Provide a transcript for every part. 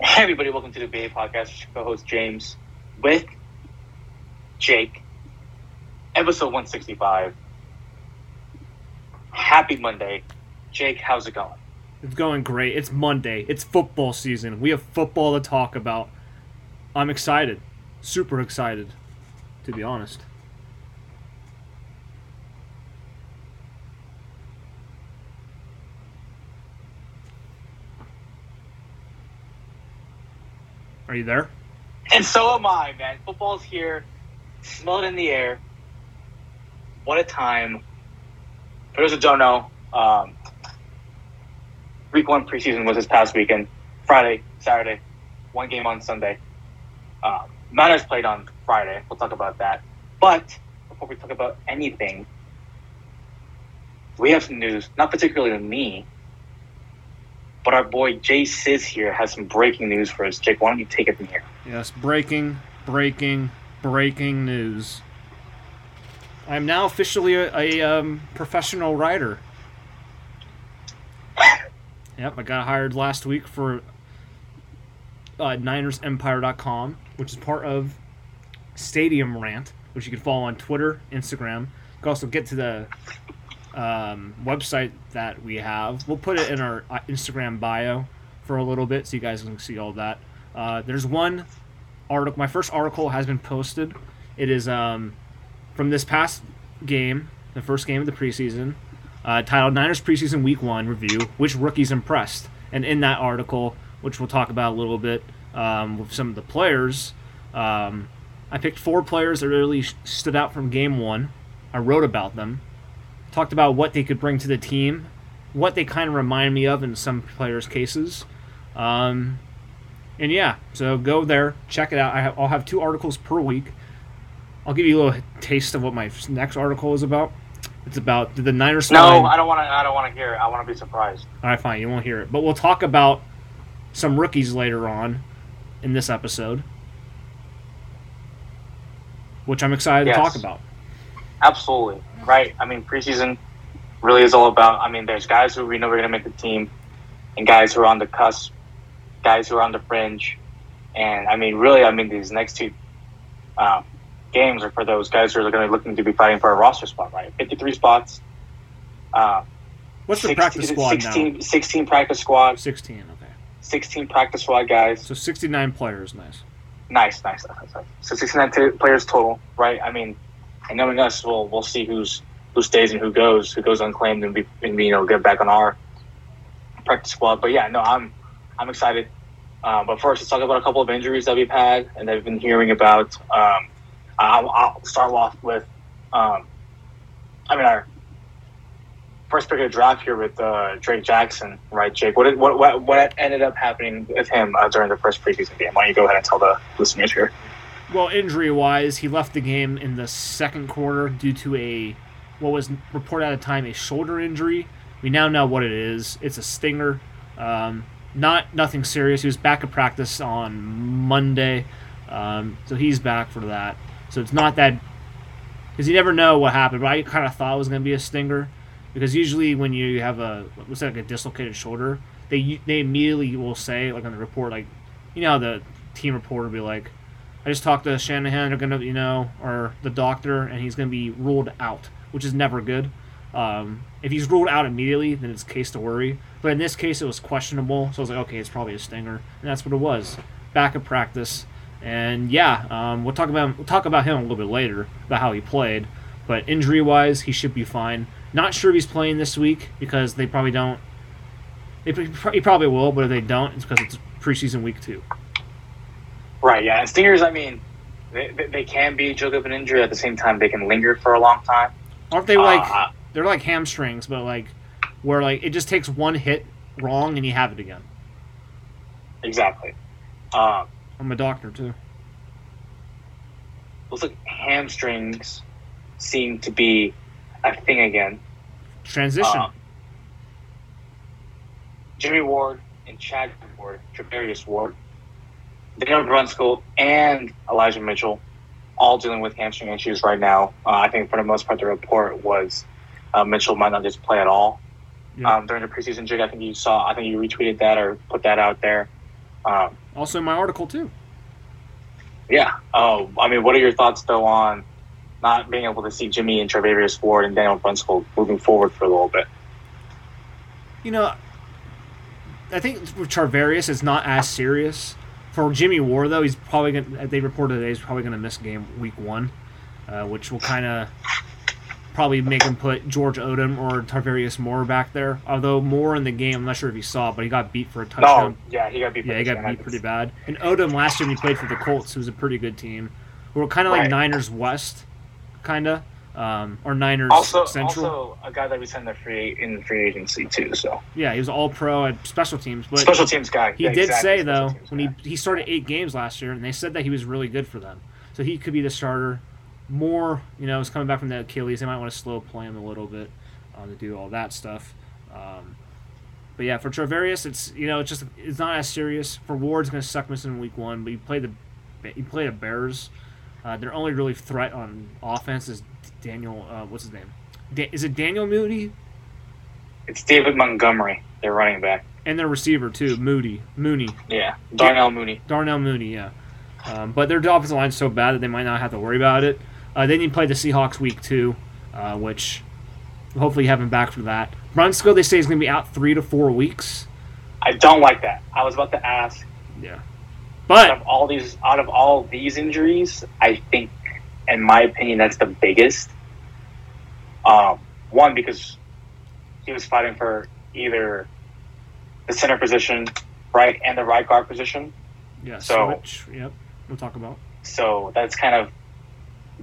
Hey everybody, welcome to the BA Podcast. Co-host James with Jake. Episode 165. Happy Monday. Jake, how's it going? It's going great. It's Monday. It's football season. We have football to talk about. I'm excited. Super excited, to be honest. Are you there? And so am I, man. Football's here. Smell it in the air. What a time. For those who don't know, um, week one preseason was this past weekend. Friday, Saturday, one game on Sunday. Uh, Matters played on Friday. We'll talk about that. But before we talk about anything, we have some news, not particularly to me, but our boy Jay Sizz here has some breaking news for us. Jake, why don't you take it from here? Yes, breaking, breaking, breaking news. I am now officially a, a um, professional writer. Yep, I got hired last week for uh, NinersEmpire.com, which is part of Stadium Rant, which you can follow on Twitter, Instagram. You can also get to the um, website that we have. We'll put it in our uh, Instagram bio for a little bit so you guys can see all that. Uh, there's one article. My first article has been posted. It is um, from this past game, the first game of the preseason, uh, titled Niners Preseason Week 1 Review Which Rookies Impressed? And in that article, which we'll talk about a little bit um, with some of the players, um, I picked four players that really stood out from game one. I wrote about them, talked about what they could bring to the team, what they kind of remind me of in some players' cases. Um, and yeah, so go there, check it out. I have, I'll have two articles per week. I'll give you a little taste of what my next article is about. It's about the Niners. No, find- I don't want to. I don't want to hear it. I want to be surprised. All right, fine. You won't hear it, but we'll talk about some rookies later on in this episode, which I'm excited Yes. to talk about. Absolutely right. I mean, preseason really is all about. I mean, there's guys who we know we're going to make the team, and guys who are on the cusp, guys who are on the fringe, and I mean, really, I mean, these next two um, games are for those guys who are going to be looking to be fighting for a roster spot. Right, 53 spots. Uh, What's the 16 practice squad 16, now? 16 practice squad, 16. Okay, 16 practice squad guys. so 69 players. Nice. Nice, nice, nice, nice. So 69 t- players total, right? I mean, and knowing us, we'll we'll see who's who stays and who goes, who goes unclaimed, and be and you know get back on our practice squad. But yeah, no, I'm I'm excited. Um, but first, let's talk about a couple of injuries that we've had and that we've been hearing about. Um, I'll, I'll start off with, um, I mean, our first pick of the draft here with uh, Drake Jackson, right, Jake? What, did, what what what ended up happening with him uh, during the first preseason game? Why don't you go ahead and tell the listeners here? Well, injury wise, he left the game in the second quarter due to a what was reported at the time a shoulder injury. We now know what it is. It's a stinger. Um, not nothing serious. He was back at practice on Monday, um, so he's back for that. So it's not that because you never know what happened. But I kind of thought it was going to be a stinger because usually when you have a what's that, like a dislocated shoulder, they they immediately will say like on the report like you know the team reporter will be like I just talked to Shanahan. They're gonna, you know, or the doctor, and he's gonna be ruled out, which is never good. Um, if he's ruled out immediately, then it's case to worry. But in this case, it was questionable, so I was like, okay, it's probably a stinger, and that's what it was. Back at practice, and yeah, um, we'll talk about we'll talk about him a little bit later about how he played. But injury wise, he should be fine. Not sure if he's playing this week because they probably don't. He probably will, but if they don't, it's because it's preseason week two. Right, yeah. And stingers, I mean, they, they, can be a joke of an injury. At the same time, they can linger for a long time. Aren't they like Uh, they're like hamstrings, but like where like it just takes one hit wrong and you have it again. exactly. Um, I'm a doctor too. looks like hamstrings seem to be a thing again. Transition. Um, Jimmy Ward and Chad Ward, Treverius Ward, Daniel Brunskill, and Elijah Mitchell, all dealing with hamstring issues right now. Uh, I think for the most part, the report was uh, Mitchell might not just play at all Yeah. um, during the preseason jig. I think you saw, I think you retweeted that or put that out there. Um, Also, in my article too. yeah. Oh, I mean, what are your thoughts though on not being able to see Jimmy and Travarius Ward and Daniel Brunskill moving forward for a little bit? You know, I think with Charvarius, it's not as serious. For Jimmy Ward, though, he's probably gonna. They reported today he's probably going to miss game week one, uh, which will kind of probably make him put George Odum or Tarvarius Moore back there. Although Moore in the game, I'm not sure if you saw, it, but he got beat for a touchdown. yeah, he got beat. Yeah, he got beat pretty bad. And Odum last year when he played for the Colts, who was a pretty good team, who were kind of like Right. Niners West, kind of, um, or Niners Also, Central. also a guy that we sent the free in free agency too. So yeah, he was all pro at special teams, but special teams guy. he Yeah, did exactly, say though when he guy. he started eight games last year, and they said that he was really good for them, so he could be the starter. Moore, you know, is coming back from the Achilles. They might want to slow play him a little bit uh, to do all that stuff. Um, but yeah, for Travarius, it's you know, it's just it's not as serious. For Ward's going to suck missing in week one, but he played the he played the Bears. Uh, their only really threat on offense is Daniel. Uh, what's his name? Da- is it Daniel Moody? It's David Montgomery, their running back. And their receiver too, Moody, Mooney. Yeah, Darnell Mooney. Darnell Mooney, yeah. Um, but their offensive line's so bad that they might not have to worry about it. Uh, they need to play the Seahawks week two, uh, which hopefully have him back for that. Brunskill, they say, is going to be out three to four weeks. I don't like that. I was about to ask. Yeah. Out But, of all these, out of all these injuries, I think, in my opinion, that's the biggest. Um, one because he was fighting for either the center position, right, and the right guard position. yeah, So- switch. Yep. We'll talk about. So that's kind of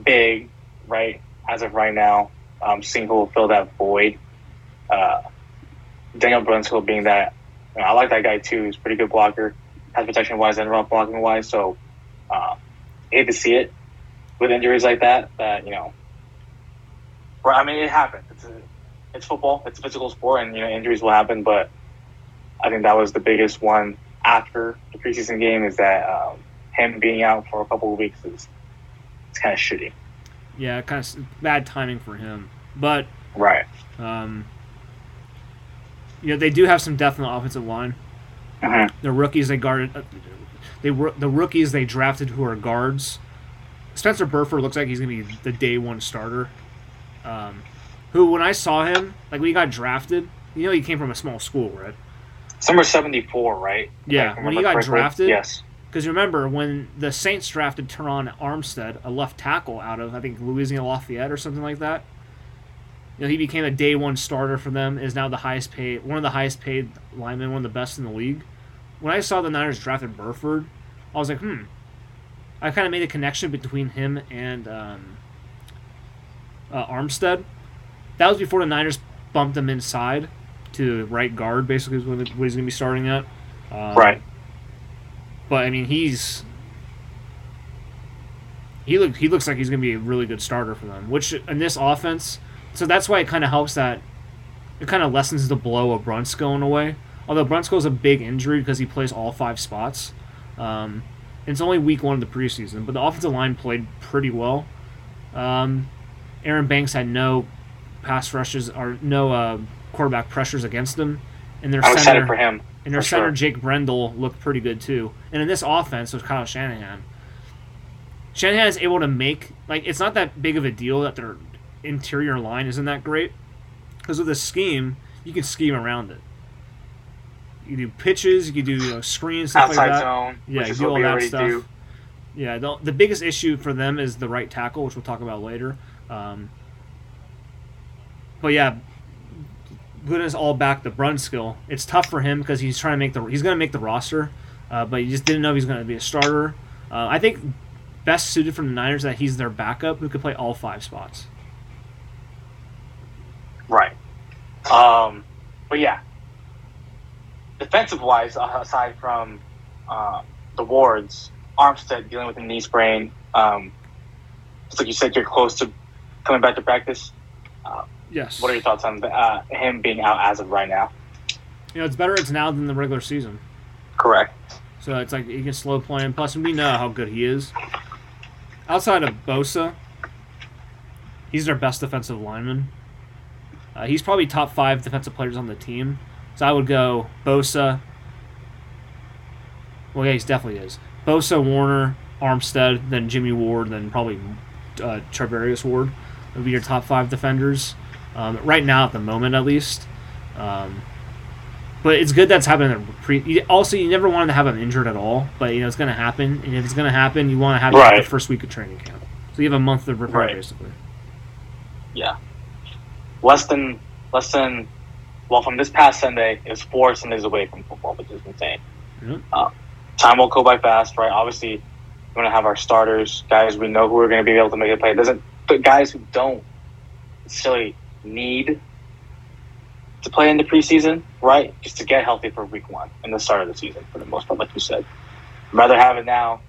big, right, as of right now. Um, seeing who will fill that void. Uh, Daniel Brunskill being that, you know, I like that guy too. He's a pretty good blocker, has protection wise and run blocking wise. So, uh, hate to see it with injuries like that. That you know, well, I mean, it happens. It's a, it's football. It's a physical sport, and you know, injuries will happen. But I think that was the biggest one after the preseason game is that um, him being out for a couple of weeks is it's kind of shitty. Yeah, kind of bad timing for him. But, Right. um, you know, they do have some depth on the offensive line. Mhm. the rookies they guarded, uh, they were the rookies they drafted who are guards. Spencer Burford looks like he's gonna be the day one starter. Um, who when I saw him, like when he got drafted, you know he came from a small school, right? Seventy four, right? Yeah, when he got correctly. drafted- Yes. Because remember when the Saints drafted Terron Armstead, a left tackle out of I think Louisiana Lafayette or something like that. You know, he became a day one starter for them. Is now the highest paid, one of the highest paid linemen, one of the best in the league. When I saw the Niners drafted Burford, I was like, hmm. I kind of made a connection between him and um, uh, Armstead. That was before the Niners bumped him inside to right guard, basically, is what he's going to be starting at. Um, Right. but I mean, he's he look he looks like he's gonna be a really good starter for them. Which in this offense, so that's why it kind of helps that it kind of lessens the blow of Brunskill in a way. Although Brunskill a big injury because he plays all five spots. Um, it's only week one of the preseason, but the offensive line played pretty well. Um, Aaron Banks had no pass rushes or no uh, quarterback pressures against them, and their I'm center for him. and their center sure. Jake Brendel looked pretty good too. And in this offense was Kyle Shanahan. Shanahan is able to make like it's not that big of a deal that their interior line isn't that great because with a scheme you can scheme around it. You do pitches, you can do you know, screens, stuff Outside like that. zone, Yeah, you do all that stuff. do. Yeah, the, the biggest issue for them is the right tackle, which we'll talk about later. Um, but yeah, us all back to Brunskill, it's tough for him because he's trying to make the he's going to make the roster, uh, but he just didn't know he's going to be a starter. Uh, I think best suited for the Niners that he's their backup who could play all five spots. Right. Um, but yeah, defensive wise, uh, aside from uh, the wards, Armstead dealing with a knee sprain. Um, it's like you said, you're close to coming back to practice. Yes. What are your thoughts on uh, him being out as of right now? You know, it's better it's now than the regular season. Correct. So it's like he can slow play him. Plus, we know how good he is. Outside of Bosa, he's their best defensive lineman. Uh, he's probably top five defensive players on the team. So I would go Bosa, Well, yeah, he definitely is. Bosa, Warner, Armstead, then Jimmy Ward, then probably uh, Charvarius Ward would be your top five defenders. Um, right now, at the moment, at least. Um, but it's good that's happening. Pre- also, you never wanted to have him injured at all, but you know it's going to happen. And if it's going to happen, you want to have it Right. the first week of training camp. So you have a month to prepare, Right. basically. Yeah. Less than less than well from this past Sunday, it was four Sundays away from football, which is insane. Yep. Uh, time will go by fast, right? Obviously, we're gonna have our starters, guys we know who are gonna be able to make a play. It doesn't but guys who don't necessarily need to play in the preseason, right? Just to get healthy for week one and the start of the season for the most part, like you said. I'd rather have it now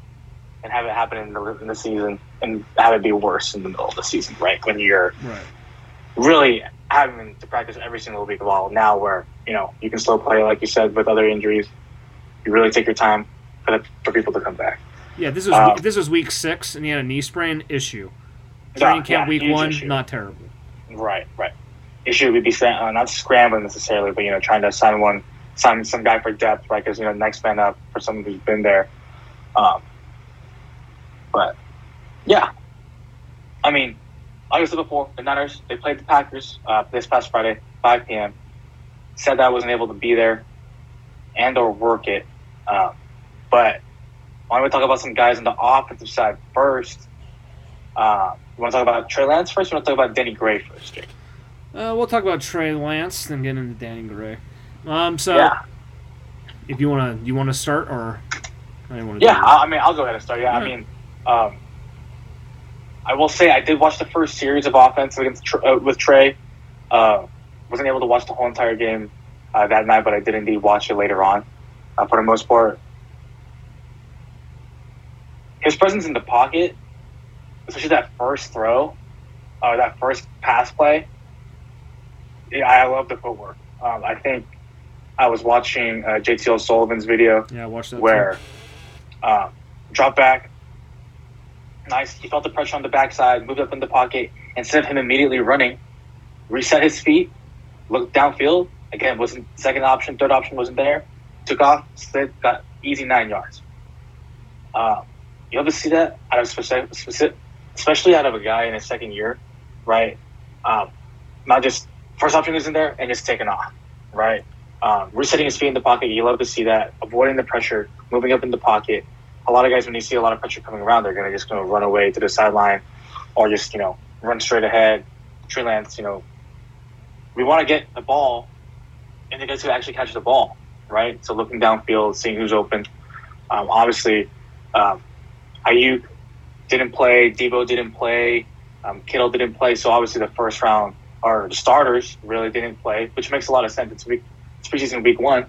and have it happen in the, in the season and have it be worse in the middle of the season, right? When you're Right. really having to practice every single week of all now where you know you can slow play like you said with other injuries you really take your time for, the, for people to come back Yeah, this was Uh, this was week six, and he had a knee sprain issue. Training Yeah, camp yeah, week one, issue. not terrible. right right issue would be uh, not scrambling necessarily but you know trying to sign one sign some guy for depth right because you know next man up for someone who's been there um, but yeah i mean like I said before, the Niners they played the Packers uh, this past Friday, 5 p.m. Said that I wasn't able to be there and or work it, um, but why don't we talk about some guys on the offensive side first? Uh, you want to talk about Trey Lance first? Or you want to talk about Danny Gray first? Jake? Uh, we'll talk about Trey Lance, then get into Danny Gray. Um, so yeah, if you wanna you wanna start or I want yeah. I, I mean, I'll go ahead and start. Yeah, I mean, um, I will say I did watch the first series of offense against uh, with Trey. Uh, wasn't able to watch the whole entire game uh, that night, but I did indeed watch it later on. Uh, for the most part, his presence in the pocket, especially that first throw, or that first pass play, yeah, I love the footwork. Um, I think I was watching uh, JT O'Sullivan's video Yeah, watch that. where um, drop back, nice. He felt the pressure on the backside, moved up in the pocket. Instead of him immediately running, reset his feet, looked downfield. Again, wasn't second option, third option wasn't there. Took off, slid, got easy nine yards. Um, you ever see that out of specific, specific, especially out of a guy in his second year, right? Um, not just first option isn't there and just taking off, right? Um, resetting his feet in the pocket, you love to see that. Avoiding the pressure, moving up in the pocket. A lot of guys, when you see a lot of pressure coming around, they're gonna just gonna run away to the sideline, or just you know run straight ahead. Trey Lance, you know, we want to get the ball, and the guys who actually catch the ball, right? So looking downfield, seeing who's open. Um, obviously, um, Aiyuk didn't play, Deebo didn't play, um, Kittle didn't play. So obviously, the first round or the starters really didn't play, which makes a lot of sense. It's week, it's preseason week one,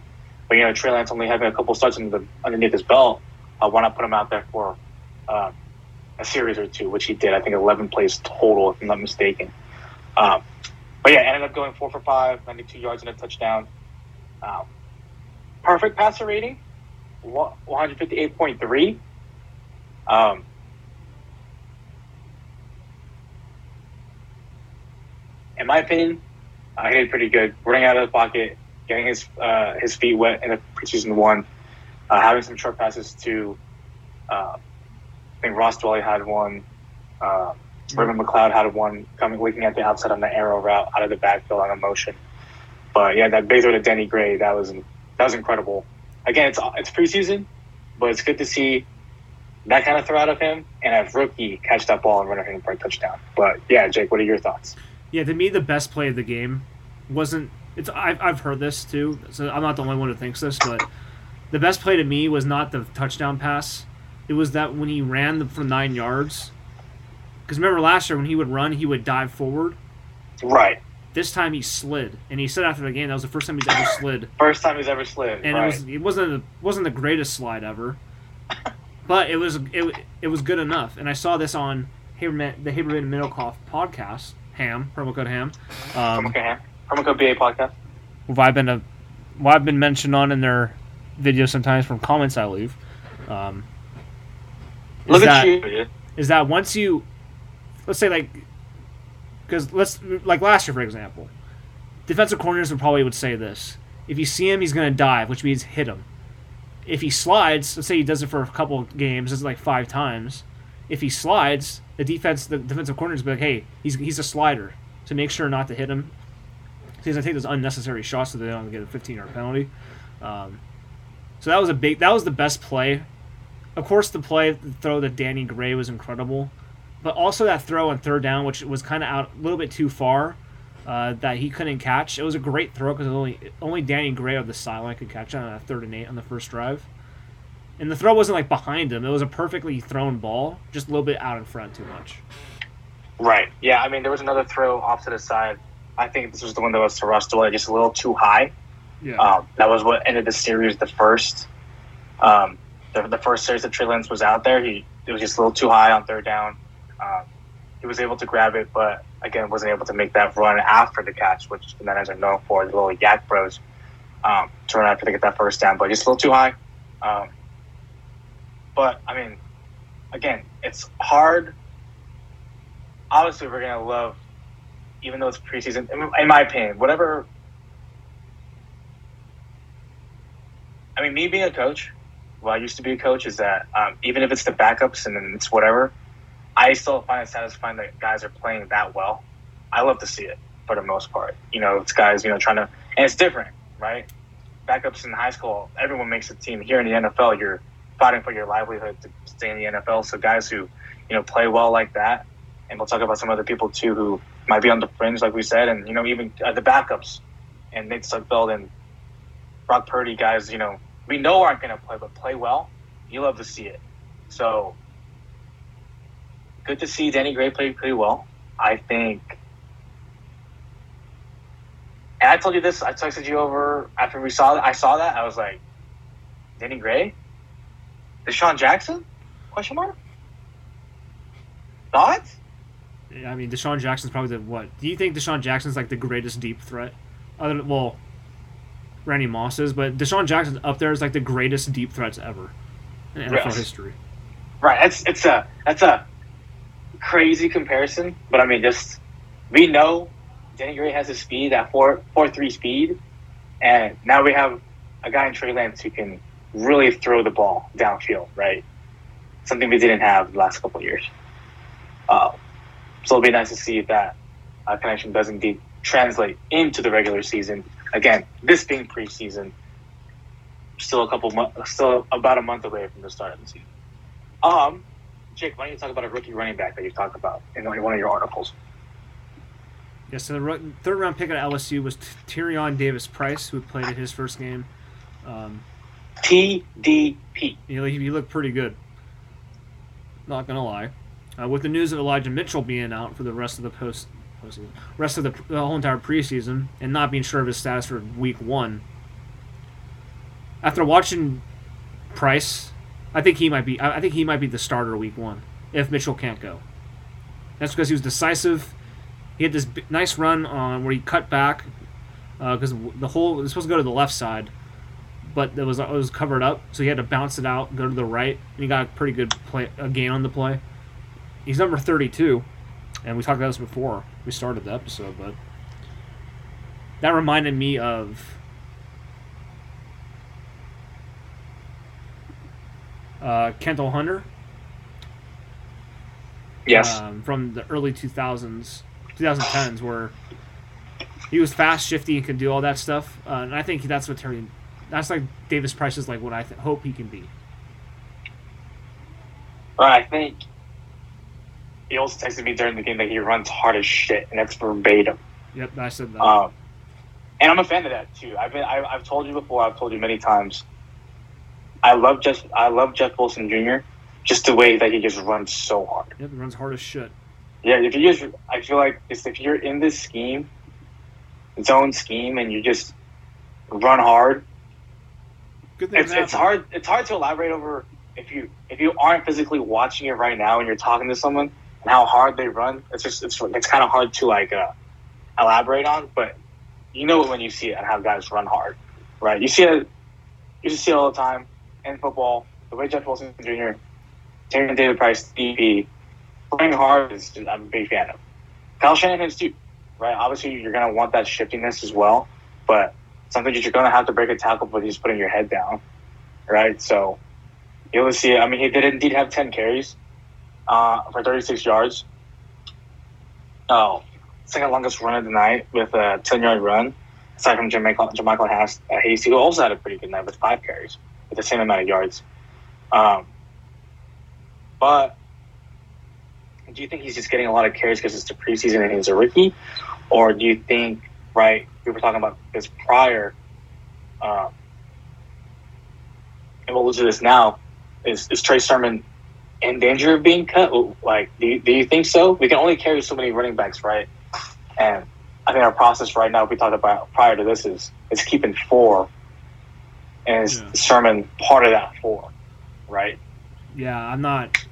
but you know Trey Lance only having a couple starts under the, underneath his belt. Uh, why not put him out there for um, a series or two, which he did. I think 11 plays total, if I'm not mistaken. Um, but yeah, ended up going four for five, 92 yards and a touchdown. Um, perfect passer rating, 158.3. Um, in my opinion, uh, he did pretty good. Running out of the pocket, getting his uh, his feet wet in the preseason one, uh, having some short passes to, uh, I think Ross Dwelley had one. Uh, Raymond McCloud had one coming, looking at the outside on the arrow route out of the backfield on a motion. But yeah, that throw to Danny Gray, that was that was incredible. Again, it's it's preseason, but it's good to see that kind of throw out of him and have rookie catch that ball and run it in for a touchdown. But yeah, Jake, what are your thoughts? Yeah, to me, the best play of the game wasn't. It's I've, I've heard this too, so I'm not the only one who thinks this, but the best play to me was not the touchdown pass. It was that when he ran the, for nine yards. Because remember last year when he would run, he would dive forward. Right. This time he slid, and he said after the game that was the first time he's ever slid, First time he's ever slid. and right. it was it wasn't the, wasn't the greatest slide ever, but it was it, it was good enough. And I saw this on Haberman, the Haberman Middlecoff podcast, Ham promo code Ham. Um, okay, Ham. Promo code BA podcast. who I've been a, well, I've been mentioned on in their videos sometimes from comments I leave. Um, is Look that, at you. is that once you, let's say like, because let's like last year for example, defensive corners would probably would say this: if you see him, he's going to dive, which means hit him. if he slides, let's say he does it for a couple games, does it like five times. If he slides, the defense, the defensive corners be like, hey, he's he's a slider, to make sure not to hit him. So he's gonna take those unnecessary shots so they don't get a 15 yard penalty. Um, so that was a big, that was the best play. Of course, the play the throw to Danny Gray was incredible, but also that throw on third down, which was kind of out a little bit too far. Uh, that he couldn't catch. It was a great throw because only only Danny Gray of the sideline could catch on a third and eight on the first drive. And the throw wasn't like behind him; it was a perfectly thrown ball, just a little bit out in front, too much. Right. Yeah. I mean, there was another throw off to the side. I think this was the one that was to Russell, just a little too high. Yeah. Um, that was what ended the series. The first, um, the, the first series that Trey Lance was out there, he it was just a little too high on third down. Um, he was able to grab it, but again, wasn't able to make that run after the catch, which the Niners are known for, the little YAC bros, um, to run after they get that first down, but just a little too high. Um, but I mean, again, it's hard. Obviously, we're gonna love, even though it's preseason. In my opinion, whatever. I mean, me being a coach, well, I used to be a coach, is that um, even if it's the backups and then it's whatever, I still find it satisfying that guys are playing that well. I love to see it for the most part. You know, it's guys, you know, trying to, and it's different, right? Backups in high school, everyone makes a team. Here in the NFL, you're fighting for your livelihood to stay in the NFL. So guys who, you know, play well like that, and we'll talk about some other people too who might be on the fringe, like we said, and you know, even uh, the backups, and Nate Sudfeld and Brock Purdy, guys, you know, we know aren't going to play, but play well. You love to see it. So good to see Danny Gray play pretty well. I think. And I told you this. I texted you over after we saw. I saw that. I was like, Danny Gray, DeSean Jackson? Question mark. Thoughts? I mean, DeSean Jackson's probably the what? Do you think DeSean Jackson's like the greatest deep threat? Other than, well, Randy Moss is, but DeSean Jackson's up there as like the greatest deep threats ever in NFL Yes. history. Right. It's it's a that's a crazy comparison, but I mean, just we know Danny Gray has a speed at four four three speed, and now we have a guy in Trey Lance who can really throw the ball downfield. Right. Something we didn't have the last couple of years. Uh, so it'll be nice to see if that uh, connection does indeed translate into the regular season. Again, this being preseason, still a couple months, still about a month away from the start of the season. Um, Jake, why don't you talk about a rookie running back that you talked about in one of your articles? Yeah, so the third round pick at LSU was Tyrion Davis Price, who played in his first game. Um, TDP. he, he looked pretty good. Not gonna lie. Uh, with the news of Elijah Mitchell being out for the rest of the post, rest of the, the whole entire preseason, and not being sure of his status for Week One. After watching Price, I think he might be. I think he might be the starter Week One if Mitchell can't go. That's because he was decisive. He had this b- nice run on where he cut back uh, because the hole was supposed to go to the left side, but it was it was covered up, so he had to bounce it out, go to the right, and he got a pretty good play, a gain on the play. He's number thirty-two, and we talked about this before we started the episode, but that reminded me of uh, Kendall Hunter Yes. um, from the early 2000s, 2010s, where he was fast, shifty, and could do all that stuff. Uh, and I think that's what Terry, that's like Davis Price is like what I th- hope he can be. but I think he also texted me during the game that he runs hard as shit, and that's verbatim. Yep, I said that. Um, and I'm a fan of that too. I've been, I, I've told you before. I've told you many times. I love Jeff. I love Jeff Wilson Jr. Just the way that he just runs so hard. yep, he runs hard as shit. Yeah, if you just, I feel like if you're in this scheme, zone scheme, and you just run hard, Good thing it's, it's hard. It's hard to elaborate over if you if you aren't physically watching it right now and you're talking to someone and how hard they run. It's just it's it's kind of hard to like uh, elaborate on, but you know when you see it and how guys run hard, right? You see it. You see it all the time in football. The way Jeff Wilson Jr., Terry David Price, DP, playing hard is just, I'm a big fan of. Kyle Shanahan's too, right? Obviously, you're gonna want that shiftiness as well, but something that you're gonna have to break a tackle but he's putting your head down. right? So you'll see. I mean, he did indeed have 10 carries uh, for 36 yards. Oh, second longest run of the night with a 10 yard run, aside from JaMycal, JaMycal Has, uh, Hasty, who also had a pretty good night with five carries with the same amount of yards. Um, but do you think he's just getting a lot of carries because it's the preseason and he's a rookie? Or do you think, right, we were talking about this prior, um, and we'll lose this now, is, is Trey Sermon in danger of being cut? Like, do you, do you think so? We can only carry so many running backs, right? And I think our process right now, we talked about prior to this, is is keeping four, and is Yeah. Sermon part of that four, right? Yeah, I'm not.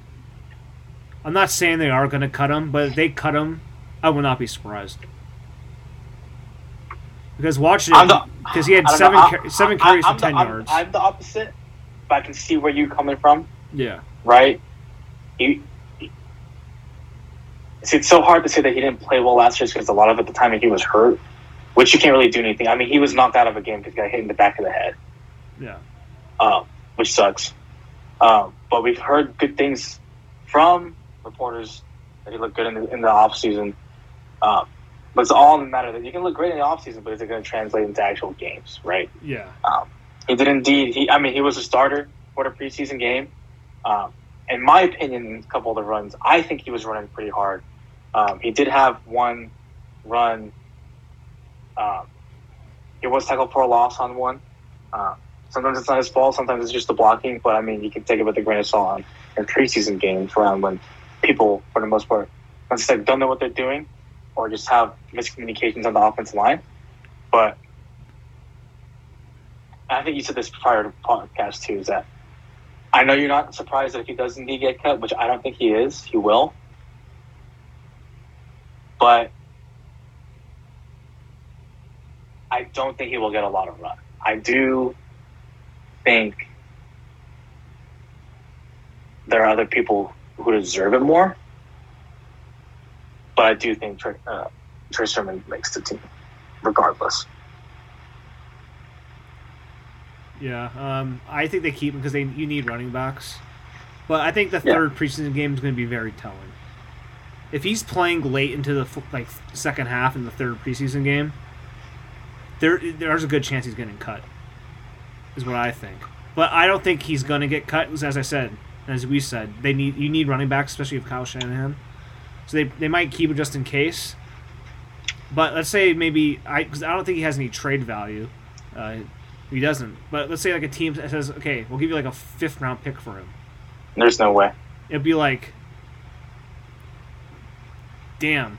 I'm not saying they are going to cut him, but if they cut him, I will not be surprised. Because watch it, because he had seven car- seven carries I'm for the- ten I'm- yards. I'm the opposite, but I can see where you're coming from, yeah, right? You, see, it's so hard to say that he didn't play well last year because a lot of at the time he was hurt, which you can't really do anything. I mean, he was knocked out of a game because he got hit in the back of the head, yeah, um, which sucks. Um, but we've heard good things from reporters that he looked good in the, in the off season. Um, but it's all in the matter that you can look great in the off season, but is it going to translate into actual games, right? yeah, Um, he did indeed. He, I mean, he was a starter for the preseason game. Um, in my opinion, in a couple of the runs, I think he was running pretty hard. Um, he did have one run. Um, he was tackled for a loss on one. Uh, sometimes it's not his fault. Sometimes it's just the blocking. But I mean, you can take it with a grain of salt in preseason games around when people, for the most part, instead don't know what they're doing or just have miscommunications on the offensive line. But I think you said this prior to podcast too, is that I know you're not surprised that if he does indeed get cut, which I don't think he is, he will. But I don't think he will get a lot of run. I do think there are other people who deserve it more. But I do think uh, Trey Sermon makes the team, regardless. Yeah. Um, I think they keep him because they you need running backs, but I think the Yeah. third preseason game is going to be very telling. If he's playing late into the like second half in the third preseason game, there there's a good chance he's getting cut. Is what I think. But I don't think he's going to get cut. As I said, as we said, they need you need running backs, especially with Kyle Shanahan. So they, they might keep him just in case. But let's say maybe I because I don't think he has any trade value. Uh, he doesn't. But let's say like a team says, okay, we'll give you like a fifth round pick for him. There's no way. It'd be like, damn,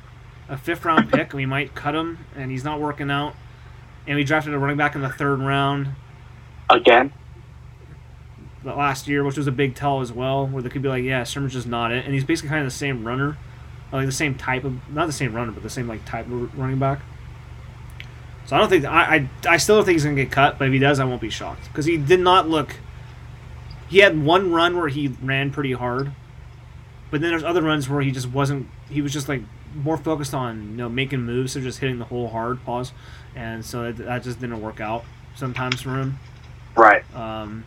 a fifth round pick. We might cut him, and he's not working out. And we drafted a running back in the third round Again, the last year, which was a big tell as well, where they could be like, yeah, Sermon's just not it, and he's basically kind of the same runner, like the same type of, not the same runner, but the same like type of running back. So I don't think I I, I still don't think he's gonna get cut, but if he does, I won't be shocked because he did not look. He had one run where he ran pretty hard, but then there's other runs where he just wasn't. He was just like more focused on you know making moves, so just hitting the hole hard. Pause, and so that, that just didn't work out sometimes for him. right? Um,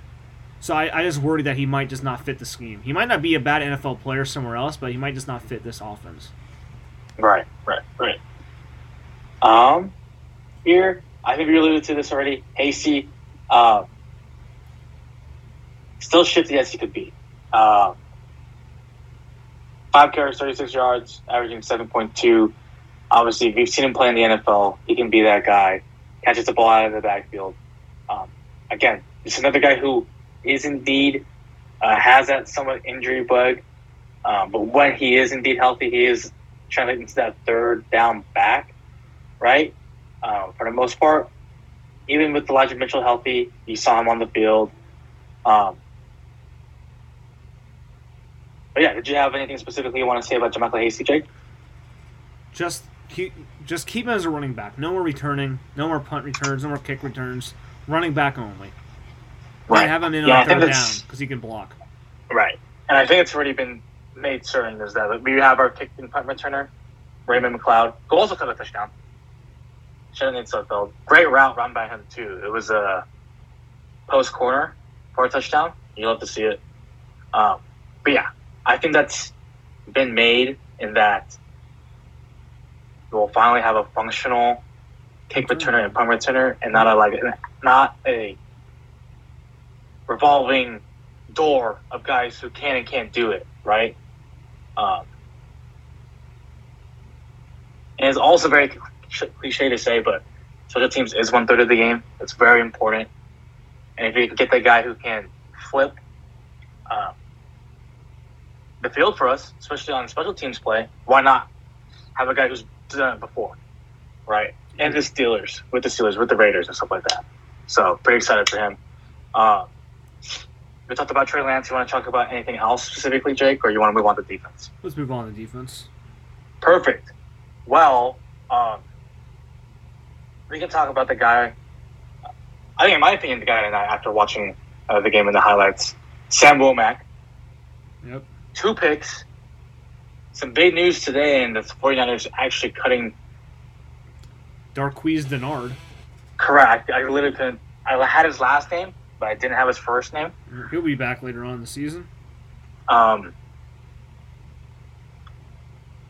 so I, I just worry that he might just not fit the scheme. He might not be a bad NFL player somewhere else, but he might just not fit this offense. Right, right, right. Um, here, I think we alluded to this already. Hasty, uh, still shifty as he could be. Uh, five carries, 36 yards, averaging 7.2. Obviously, we've seen him play in the NFL. He can be that guy. Catches the ball out of the backfield. Um, again, it's another guy who is indeed uh, has that somewhat injury bug. Um, but when he is indeed healthy, he is trying to get into that third down back, right? Uh, for the most part, even with Elijah Mitchell healthy, you saw him on the field. Um, but yeah, did you have anything specifically you want to say about JaMycal Hasty, Jake? Just keep, just keep him as a running back. No more returning. No more punt returns. No more kick returns. Running back only. Right. Have him in Yeah, on third down because he can block. Right. And I think it's already been made certain is that we have our kick and punt returner, Raymond McCloud, who also caught a touchdown. Shannon Sudfeld. Great route run by him, too. It was a post corner. for a touchdown. You love to see it. Um, but yeah, I think that's been made in that we'll finally have a functional kick returner and punt returner, and not a like not a revolving door of guys who can and can't do it, right? Um, and it's also very cliche to say, but special teams is one third of the game. It's very important. And if you can get the guy who can flip um, the field for us, especially on special teams play, why not have a guy who's done it before, right? And the Steelers, with the Steelers, with the Raiders, and stuff like that. So pretty excited for him. Um, we talked about Trey Lance. You want to talk about anything else specifically, Jake, or you want to move on to defense? Let's move on to defense. Perfect. Well, um, we can talk about the guy. I think, in my opinion, the guy tonight after watching uh, the game in the highlights, Sam Womack. Yep. Two picks. Some big news today, and the 49ers actually cutting. Darqueze Dennard. Correct. I literally couldn't. I had his last name, but I didn't have his first name. He'll be back later on in the season. Um,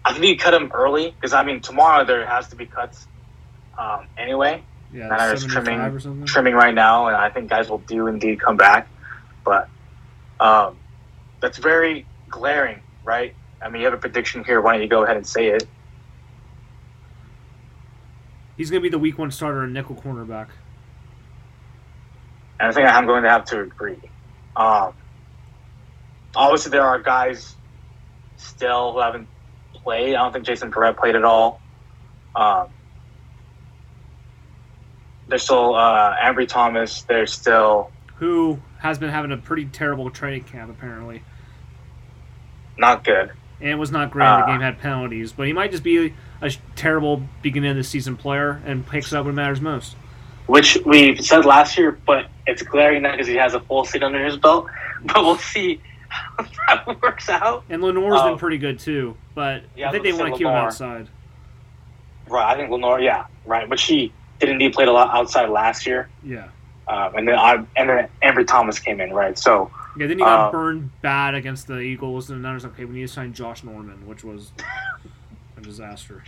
I think you cut him early because I mean tomorrow there has to be cuts um, anyway. Yeah, And I was trimming trimming right now, and I think guys will do indeed come back. But um, that's very glaring, right? I mean, you have a prediction here. Why don't you go ahead and say it? He's going to be the week one starter and nickel cornerback. And I think I'm going to have to agree. Um, obviously, there are guys still who haven't played. I don't think Jason Verrett played at all. Um, there's still uh, Ambry Thomas. There's still Who has been having a pretty terrible training camp, apparently. not good. And it was not great. the Uh, game had penalties. But he might just be a terrible beginning of the season player and picks up when it matters most. which we said last year, but it's glaring now because he has a full seat under his belt. But we'll see how that works out. And Lenoir's Oh. been pretty good, too. But Yeah, I think they want to keep him outside. Right, I think Lenore, yeah, right. But she did indeed played a lot outside last year, Yeah. um, and then I and then Ambry Thomas came in, right? So Yeah, then he got Uh, burned bad against the Eagles, and then I was like, okay, we need to sign Josh Norman, which was a disaster.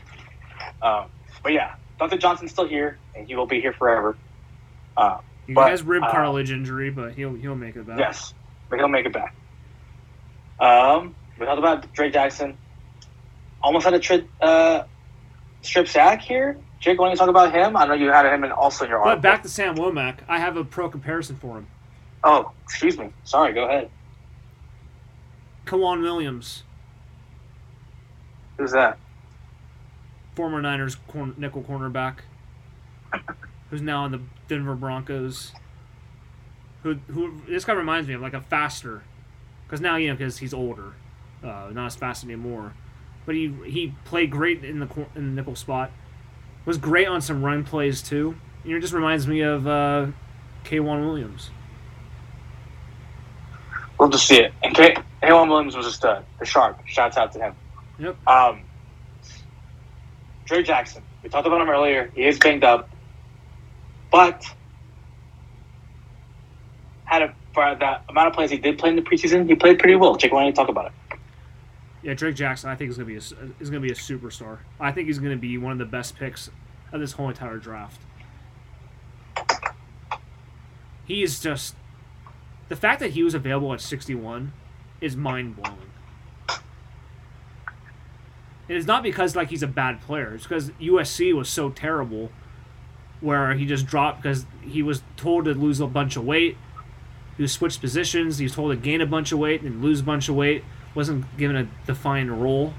Um, but yeah, Dr. Johnson's still here, and he will be here forever. Uh, He But, has rib uh, cartilage injury, but he'll he'll make it back. yes, but he'll make it back. Um, we talked about Drake Jackson. Almost had a tri- uh, strip sack here. Jake, don't you talk about him? I know you had him in also in your But back to Sam Womack, I have a pro comparison for him. Oh, excuse me. Sorry, go ahead. K'Waun Williams, Who's that? former Niners nickel cornerback, who's now in the Denver Broncos. Who who this guy reminds me of like a faster, because now you know because he's older, uh, not as fast anymore. But he he played great in the in the nickel spot. Was great on some run plays too. You know, it just reminds me of uh, K'Waun Williams. We'll just see it. And K- K'Waun Williams was a stud. The shark. Shouts out to him. Yep. Um, Dre Jackson. We talked about him earlier. He is banged up, but had a for the amount of plays he did play in the preseason. He played pretty well. Jake, why don't you talk about it? Yeah, Drake Jackson, I think is gonna be a, is gonna be a superstar. I think he's gonna be one of the best picks of this whole entire draft. He is just the fact that he was available at 61 is mind blowing. It is not because like he's a bad player. It's because USC was so terrible, where he just dropped because he was told to lose a bunch of weight. He was switched positions. He was told to gain a bunch of weight and lose a bunch of weight. Wasn't given a defined role.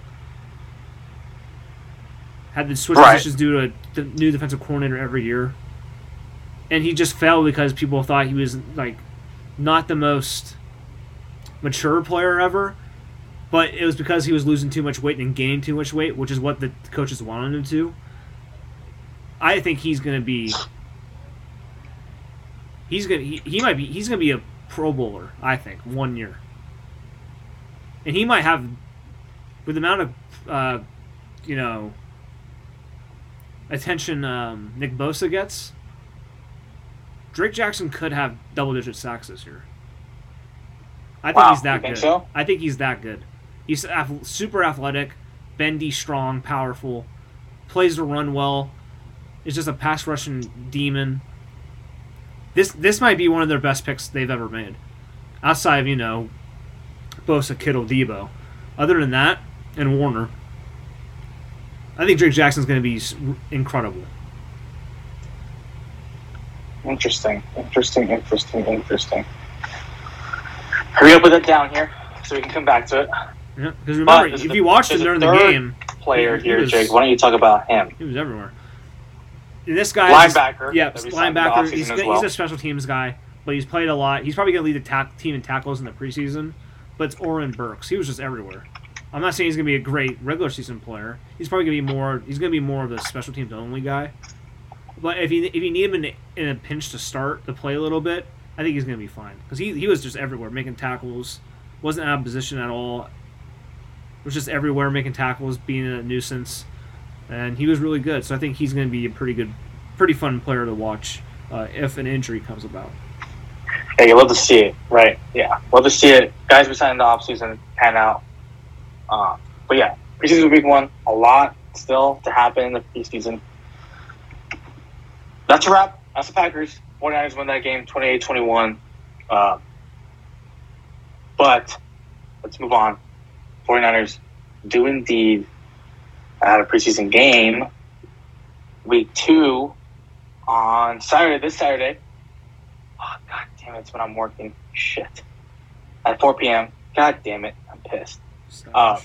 Had to switch Right. positions due to a new defensive coordinator every year. And he just fell because people thought he was like not the most mature player ever. But it was because he was losing too much weight and gaining too much weight, which is what the coaches wanted him to. I think he's going to be. He's gonna. He, he might be. He's gonna be a Pro Bowler. I think one year. And he might have, with the amount of, uh, you know, attention um, Nick Bosa gets. Drake Jackson could have double-digit sacks this year. I think Wow, he's that think good. so? I think he's that good. He's super athletic, bendy, strong, powerful, plays the run well. Is just a pass rushing demon. This this might be one of their best picks they've ever made, outside of you know, Bosa, Kittle, Deebo. Other than that, and Warner, I think Drake Jackson's going to be incredible. Interesting, interesting, interesting, interesting. Hurry up with it down here so we can come back to it. Yeah, because remember, if a- you watched him during the game, Player He here, was- Jake. Why don't you talk about him? he was everywhere. And this guy, is- Linebacker. Yeah, that we signed in the linebacker. He's, as he's a special teams guy, but he's played a lot. He's probably going to lead the tack team in tackles in the preseason. But it's Oren Burks. He was just everywhere. I'm not saying he's going to be a great regular season player. He's probably going to be more. He's going to be more of the special teams only guy. But if you if you need him in, in a pinch to start to play a little bit, I think he's going to be fine because he he was just everywhere making tackles, wasn't out of position at all. Was just everywhere making tackles, being a nuisance, and he was really good. So I think he's going to be a pretty good, pretty fun player to watch uh, if an injury comes about. Yeah, you love to see it, right? Yeah, love to see it. Guys we signed the offseason pan out. Uh, but yeah, preseason week one, a lot still to happen in the preseason. That's a wrap. That's the Packers. 49ers win that game 28 21. Uh, but let's move on. 49ers do indeed have a preseason game week two on Saturday, this Saturday. Oh, God it, it's when I'm working. Shit. At 4 p.m. God damn it, I'm pissed. Uh,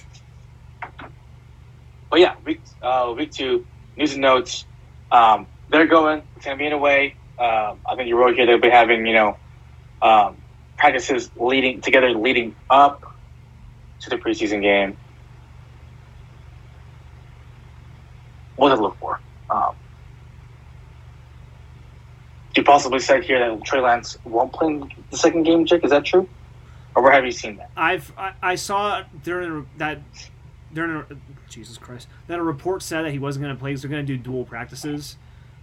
But yeah, week uh, week two, news and notes. Um, they're going. It's gonna be in a way. Um, I think you wrote here they'll be having you know um, practices leading together, leading up to the preseason game. What to look for? Um, you possibly said here that Trey Lance won't play the second game, Jake. Is that true? Or where have you seen that? I've I, I saw during that during Jesus Christ that a report said that he wasn't going to play. 'cause they're going to do dual practices.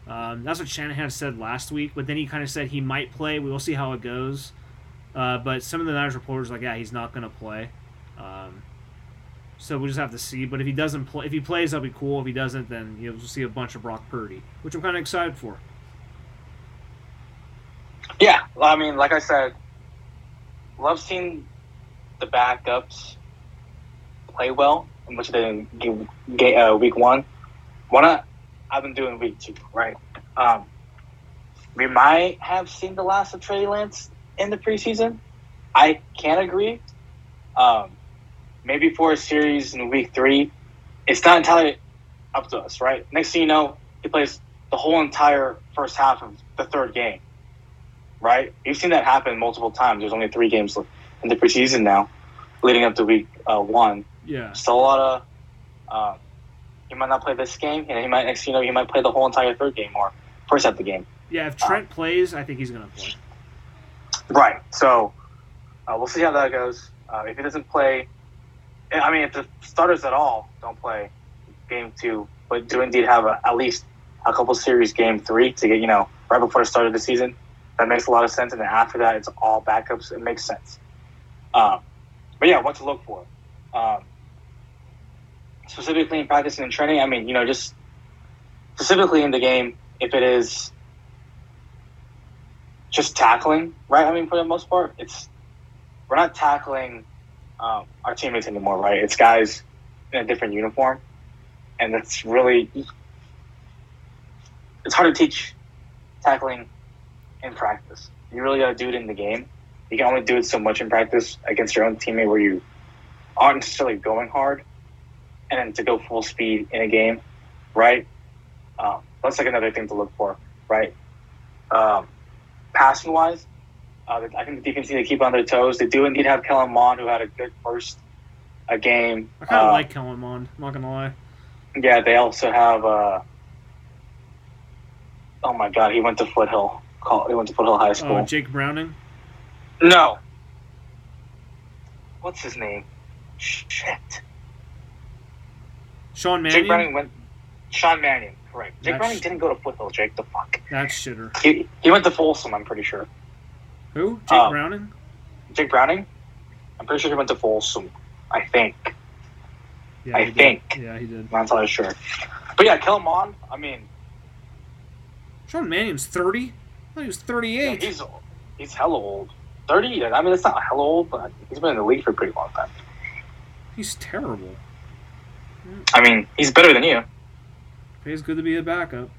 Um, that's what Shanahan said last week, but then he kind of said he might play. We will see how it goes. Uh, but some of the Niners reporters are like, yeah, he's not going to play. Um, so we'll just have to see. But if he doesn't play, if he plays, that'll be cool. If he doesn't, then you'll see a bunch of Brock Purdy, which I'm kind of excited for. Yeah, I mean, like I said, love seeing the backups play well, which they didn't give ga- uh, week one. Why not? I've been doing week two, right? Um, we might have seen the last of Trey Lance in the preseason. I can't agree. Um, maybe for a series in week three, it's not entirely up to us, right? Next thing you know, he plays the whole entire first half of the third game right? You've seen that happen multiple times. There's only three games in the preseason now, leading up to week uh, one. Yeah, Still a lot of. Uh, he might not play this game, and he might next. You know, he might play the whole entire third game or first half of the game. yeah. If Trent plays, I think he's going to play. Right. So uh, we'll see how that goes. Uh, if he doesn't play, I mean, if the starters at all don't play game two, but do indeed have a, at least a couple series game three to get you know right before the start of the season, that makes a lot of sense. And then after that, it's all backups. It makes sense. Um, but yeah, what to look for. Um, specifically in practice and in training, I mean, you know, just specifically in the game, if it is just tackling, right? I mean, for the most part, it's we're not tackling um, our teammates anymore, right? It's guys in a different uniform, and it's really it's hard to teach tackling in practice. You really got to do it in the game. You can only do it so much in practice against your own teammate where you aren't necessarily going hard, and then to go full speed in a game, right? Um, that's like another thing to look for, right? Um, passing wise, uh, I think the defense need to keep on their toes. They do indeed have Kellen Mond, who had a good first a game. I kind of Uh, like Kellen Mond. I'm not going to lie. Yeah, they also have. Uh, oh my God, he went to Foothill. Call, he went to Foothill High School. Oh, Jake Browning. no. What's his name? Shit. Sean Manning. Jake Browning went. Sean Mannion, correct. Jake That's- Browning didn't go to Foothill. Jake, the fuck. That's shitter. He he went to Folsom. I'm pretty sure. Who? Jake Um, Browning? Jake Browning. I'm pretty sure he went to Folsom. I think. Yeah, I he did. think. Yeah, he did. I'm not entirely sure. But yeah, Kellen Mond. I mean, Sean Mannion's 30? Thought he was yeah, 38. he's he's hella old. Thirty. I mean, it's not hella old, but he's been in the league for a pretty long time. He's terrible. I mean, he's better than you. He's good to be a backup.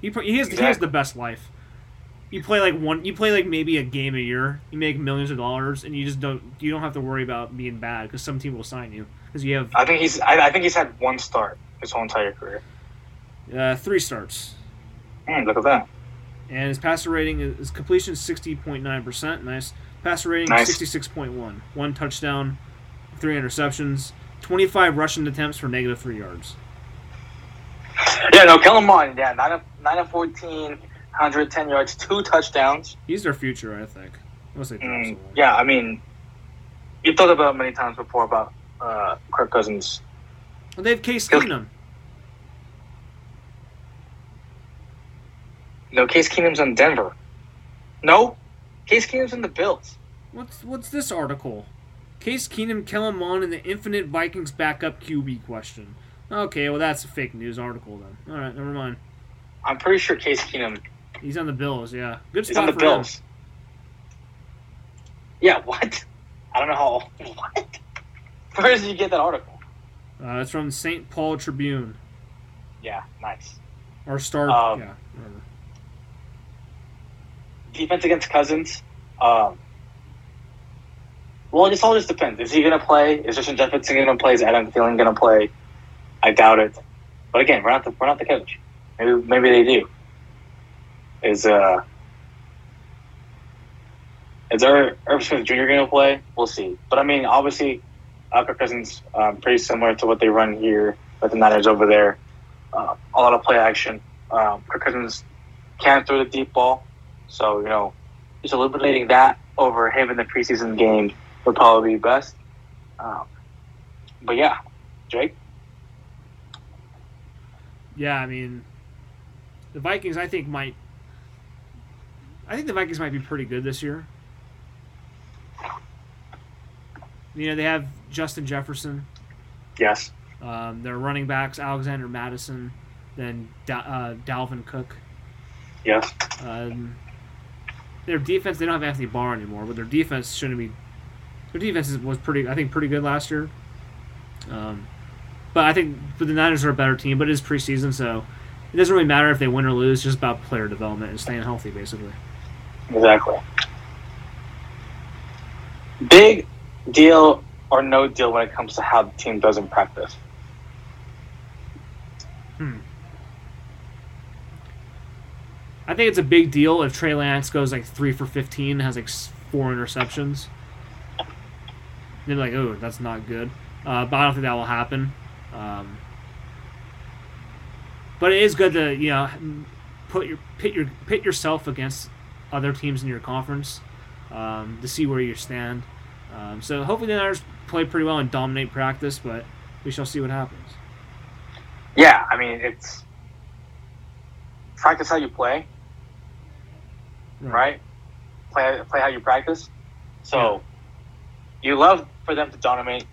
He he has he has the best life. You play like one. You play like maybe a game a year. You make millions of dollars, and you just don't. You don't have to worry about being bad because some team will sign you because you have I think he's. I, I think he's had one start his whole entire career. uh, three starts, Hmm, look at that. And his passer rating is his completion is sixty point nine percent. Nice passer rating Nice. sixty six point one. One touchdown, three interceptions, twenty five rushing attempts for negative three yards. Yeah, no, Kellen Mond. Yeah, nine of nine of 14, 110 yards, two touchdowns. He's their future, I think. Mm, yeah, I mean, you've thought about it many times before about uh, Kirk Cousins. Well, they have Case Keenum. No, Case Keenum's on Denver. No, Case Keenum's in the Bills. What's what's this article? Case Keenum, Kellen Mond, and the infinite Vikings backup QB question. Okay, well that's a fake news article then. All right, never mind. I'm pretty sure Case Keenum He's on the Bills. Yeah, good is spot on the for him. Bills. Yeah, what? I don't know how. What? Where did you get that article? Uh, it's from St. Paul Tribune Yeah, nice. or Star. Um, yeah, whatever. Defense against Cousins. Um, well, it all just depends. Is he going to play? Is Justin Jefferson going to play? Is Adam Thielen going to play? I doubt it. But again, we're not the we're not the coach. Maybe maybe they do. Is uh is Irv Irv Smith Jr. going to play? We'll see. But I mean, obviously, uh, Cousins um, pretty similar to what they run here with the Niners over there. Uh, a lot of play action. Um, Kirk Cousins can't throw the deep ball. So, you know, just eliminating that over him in the preseason game would probably be best. Um, but yeah, Jake? Yeah, I mean, the Vikings. I think might. I think the Vikings might be pretty good this year. You know, they have Justin Jefferson. Yes. Um, their running backs, Alexander Mattison, then da- uh, Dalvin Cook. Yes. Um, their defense, they don't have Anthony Barr anymore, but their defense shouldn't be. Their defense was pretty, I think, pretty good last year. Um, but I think but the Niners are a better team, but it is preseason, so it doesn't really matter if they win or lose. It's just about player development and staying healthy, basically. Exactly. Big deal or no deal when it comes to how the team does in practice. I think it's a big deal if Trey Lance goes like three for fifteen, has like four interceptions. They're like, oh, that's not good. Uh, but I don't think that will happen. Um, but it is good to you know put your pit your pit yourself against other teams in your conference um, to see where you stand. Um, so hopefully the Niners play pretty well and dominate practice, but we shall see what happens. Yeah, I mean, it's practice how you play, right? Play play how you practice. So you love for them to dominate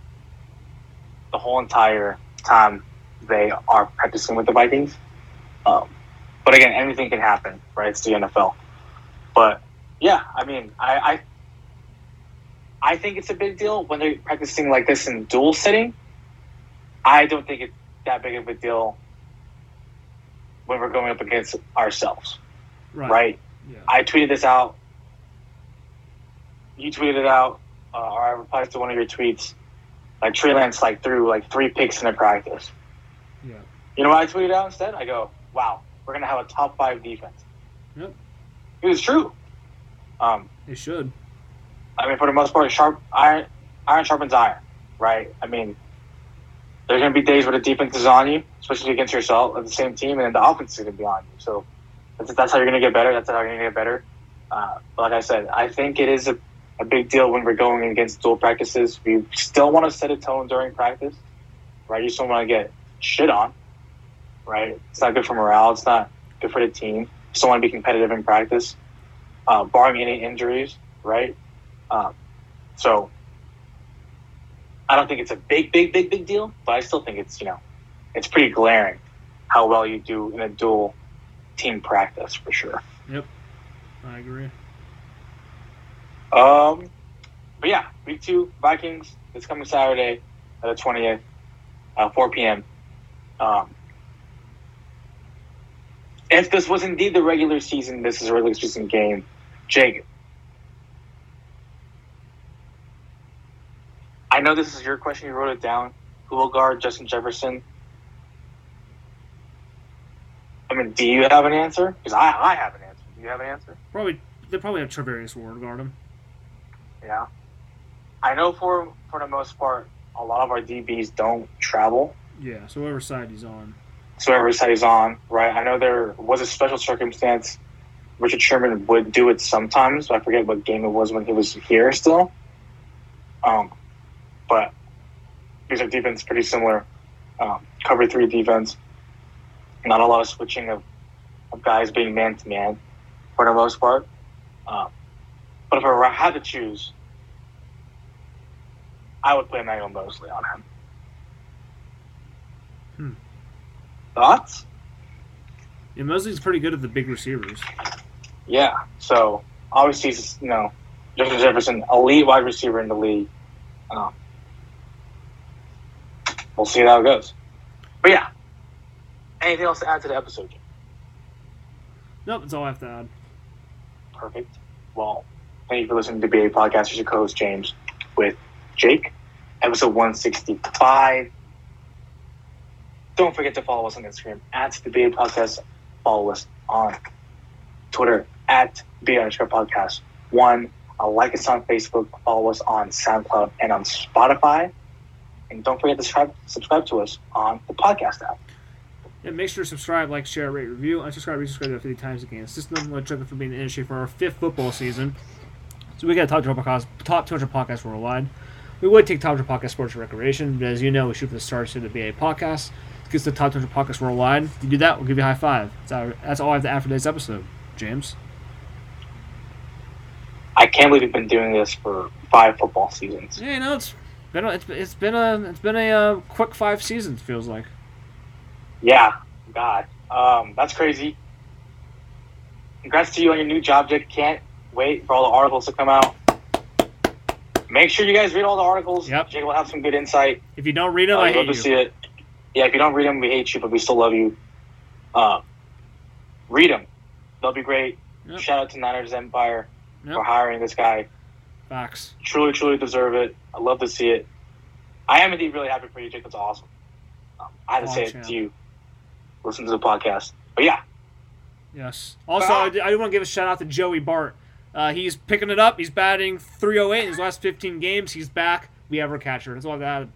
the whole entire time they are practicing with the Vikings. Um, but again, anything can happen, right? It's the NFL. But yeah, I mean, I, I I think it's a big deal when they're practicing like this in dual sitting. I don't think it's that big of a deal when we're going up against ourselves, Right. right? Yeah. I tweeted this out. You tweeted it out, uh, or I replied to one of your tweets. Like Trey Lance, like threw like three picks in a practice. Yeah. You know what I tweeted out instead? I go, "Wow, we're gonna have a top five defense." Yep. It was true. Um, They should. I mean, for the most part, sharp iron, iron sharpens iron, right? I mean, there's gonna be days where the defense is on you, especially against yourself of the same team, and then the offense is gonna be on you. So that's, that's how you're gonna get better. That's how you're gonna get better. Uh, like I said, I think it is a, a big deal when we're going against dual practices. We still want to set a tone during practice, right? You still want to get shit on, right? It's not good for morale. It's not good for the team. You still want to be competitive in practice, uh, barring any injuries, right? Um, so I don't think it's a big, big, big, big deal, but I still think it's you know, it's pretty glaring how well you do in a dual team practice for sure. Yep, I agree. Um, but yeah, week two Vikings this coming Saturday, uh, the twentieth, uh, four p.m. Um, if this was indeed the regular season, this is a regular season game. Jake, I know this is your question. You wrote it down. Who will guard Justin Jefferson? I mean, do you have an answer? Because I, I have an answer. Do you have an answer? Probably they probably have Charvarius Ward guard him. Yeah. I know for for the most part, a lot of our DBs don't travel. Yeah, so whatever side he's on. So whoever side he's on, right? I know there was a special circumstance. Richard Sherman would do it sometimes. I forget what game it was when he was here still. Um, but because our defense pretty similar. Um, cover three defense. Not a lot of switching of, of guys being man to man for the most part. Um, but if I had to choose, I would play Emmanuel Moseley on him. Hmm. Thoughts? Yeah, Moseley's pretty good at the big receivers. Yeah. So obviously, he's, you know, Justin Jefferson, elite wide receiver in the league. Um, we'll see how it goes. But yeah. Anything else to add to the episode? Nope, that's all I have to add. Perfect. Well, thank you for listening to BA Podcast. Here's your co-host James with Jake, episode 165. Don't forget to follow us on Instagram at the BA Podcast. Follow us on Twitter at BA underscore podcast one. Uh, like us on Facebook. Follow us on SoundCloud and on Spotify. And don't forget to subscribe, subscribe to us on the podcast app. And make sure to subscribe, like, share, rate, review. Unsubscribe, resubscribe to 50 times again. System let check for being in the industry for our fifth football season. So we got top 200 podcasts, top 200 podcasts worldwide. We would take top 100 podcast sports and recreation, but as you know, we shoot for the stars to the BA podcast. It gets the top 200 podcasts worldwide. If you do that, we'll give you a high five. That's, our, that's all I have to add for today's episode. James? I can't believe we've been doing this for five football seasons. Yeah, you know, it's been a, it's, it's been a it's been a uh, quick five seasons. Feels like. Yeah, God, um, that's crazy. Congrats to you on your new job, Jake. Can't wait for all the articles to come out. Make sure you guys read all the articles. Yep. Jake will have some good insight. If you don't read them, Uh, I we'd love hate to see it. Yeah, if you don't read them, we hate you, but we still love you. Uh, read them; they'll be great. Yep. Shout out to Niners Empire Yep. for hiring this guy. Facts. Truly, truly deserve it. I love to see it. I am indeed really happy for you, Jake. That's awesome. Um, I had to say it to you. Listen to the podcast. But yeah, Yes. Also, I, I do want to give a shout out to Joey Bart. Uh, he's picking it up. He's batting 308 in his last 15 games. He's back. We have our catcher. That's all I've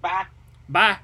bye. Bye.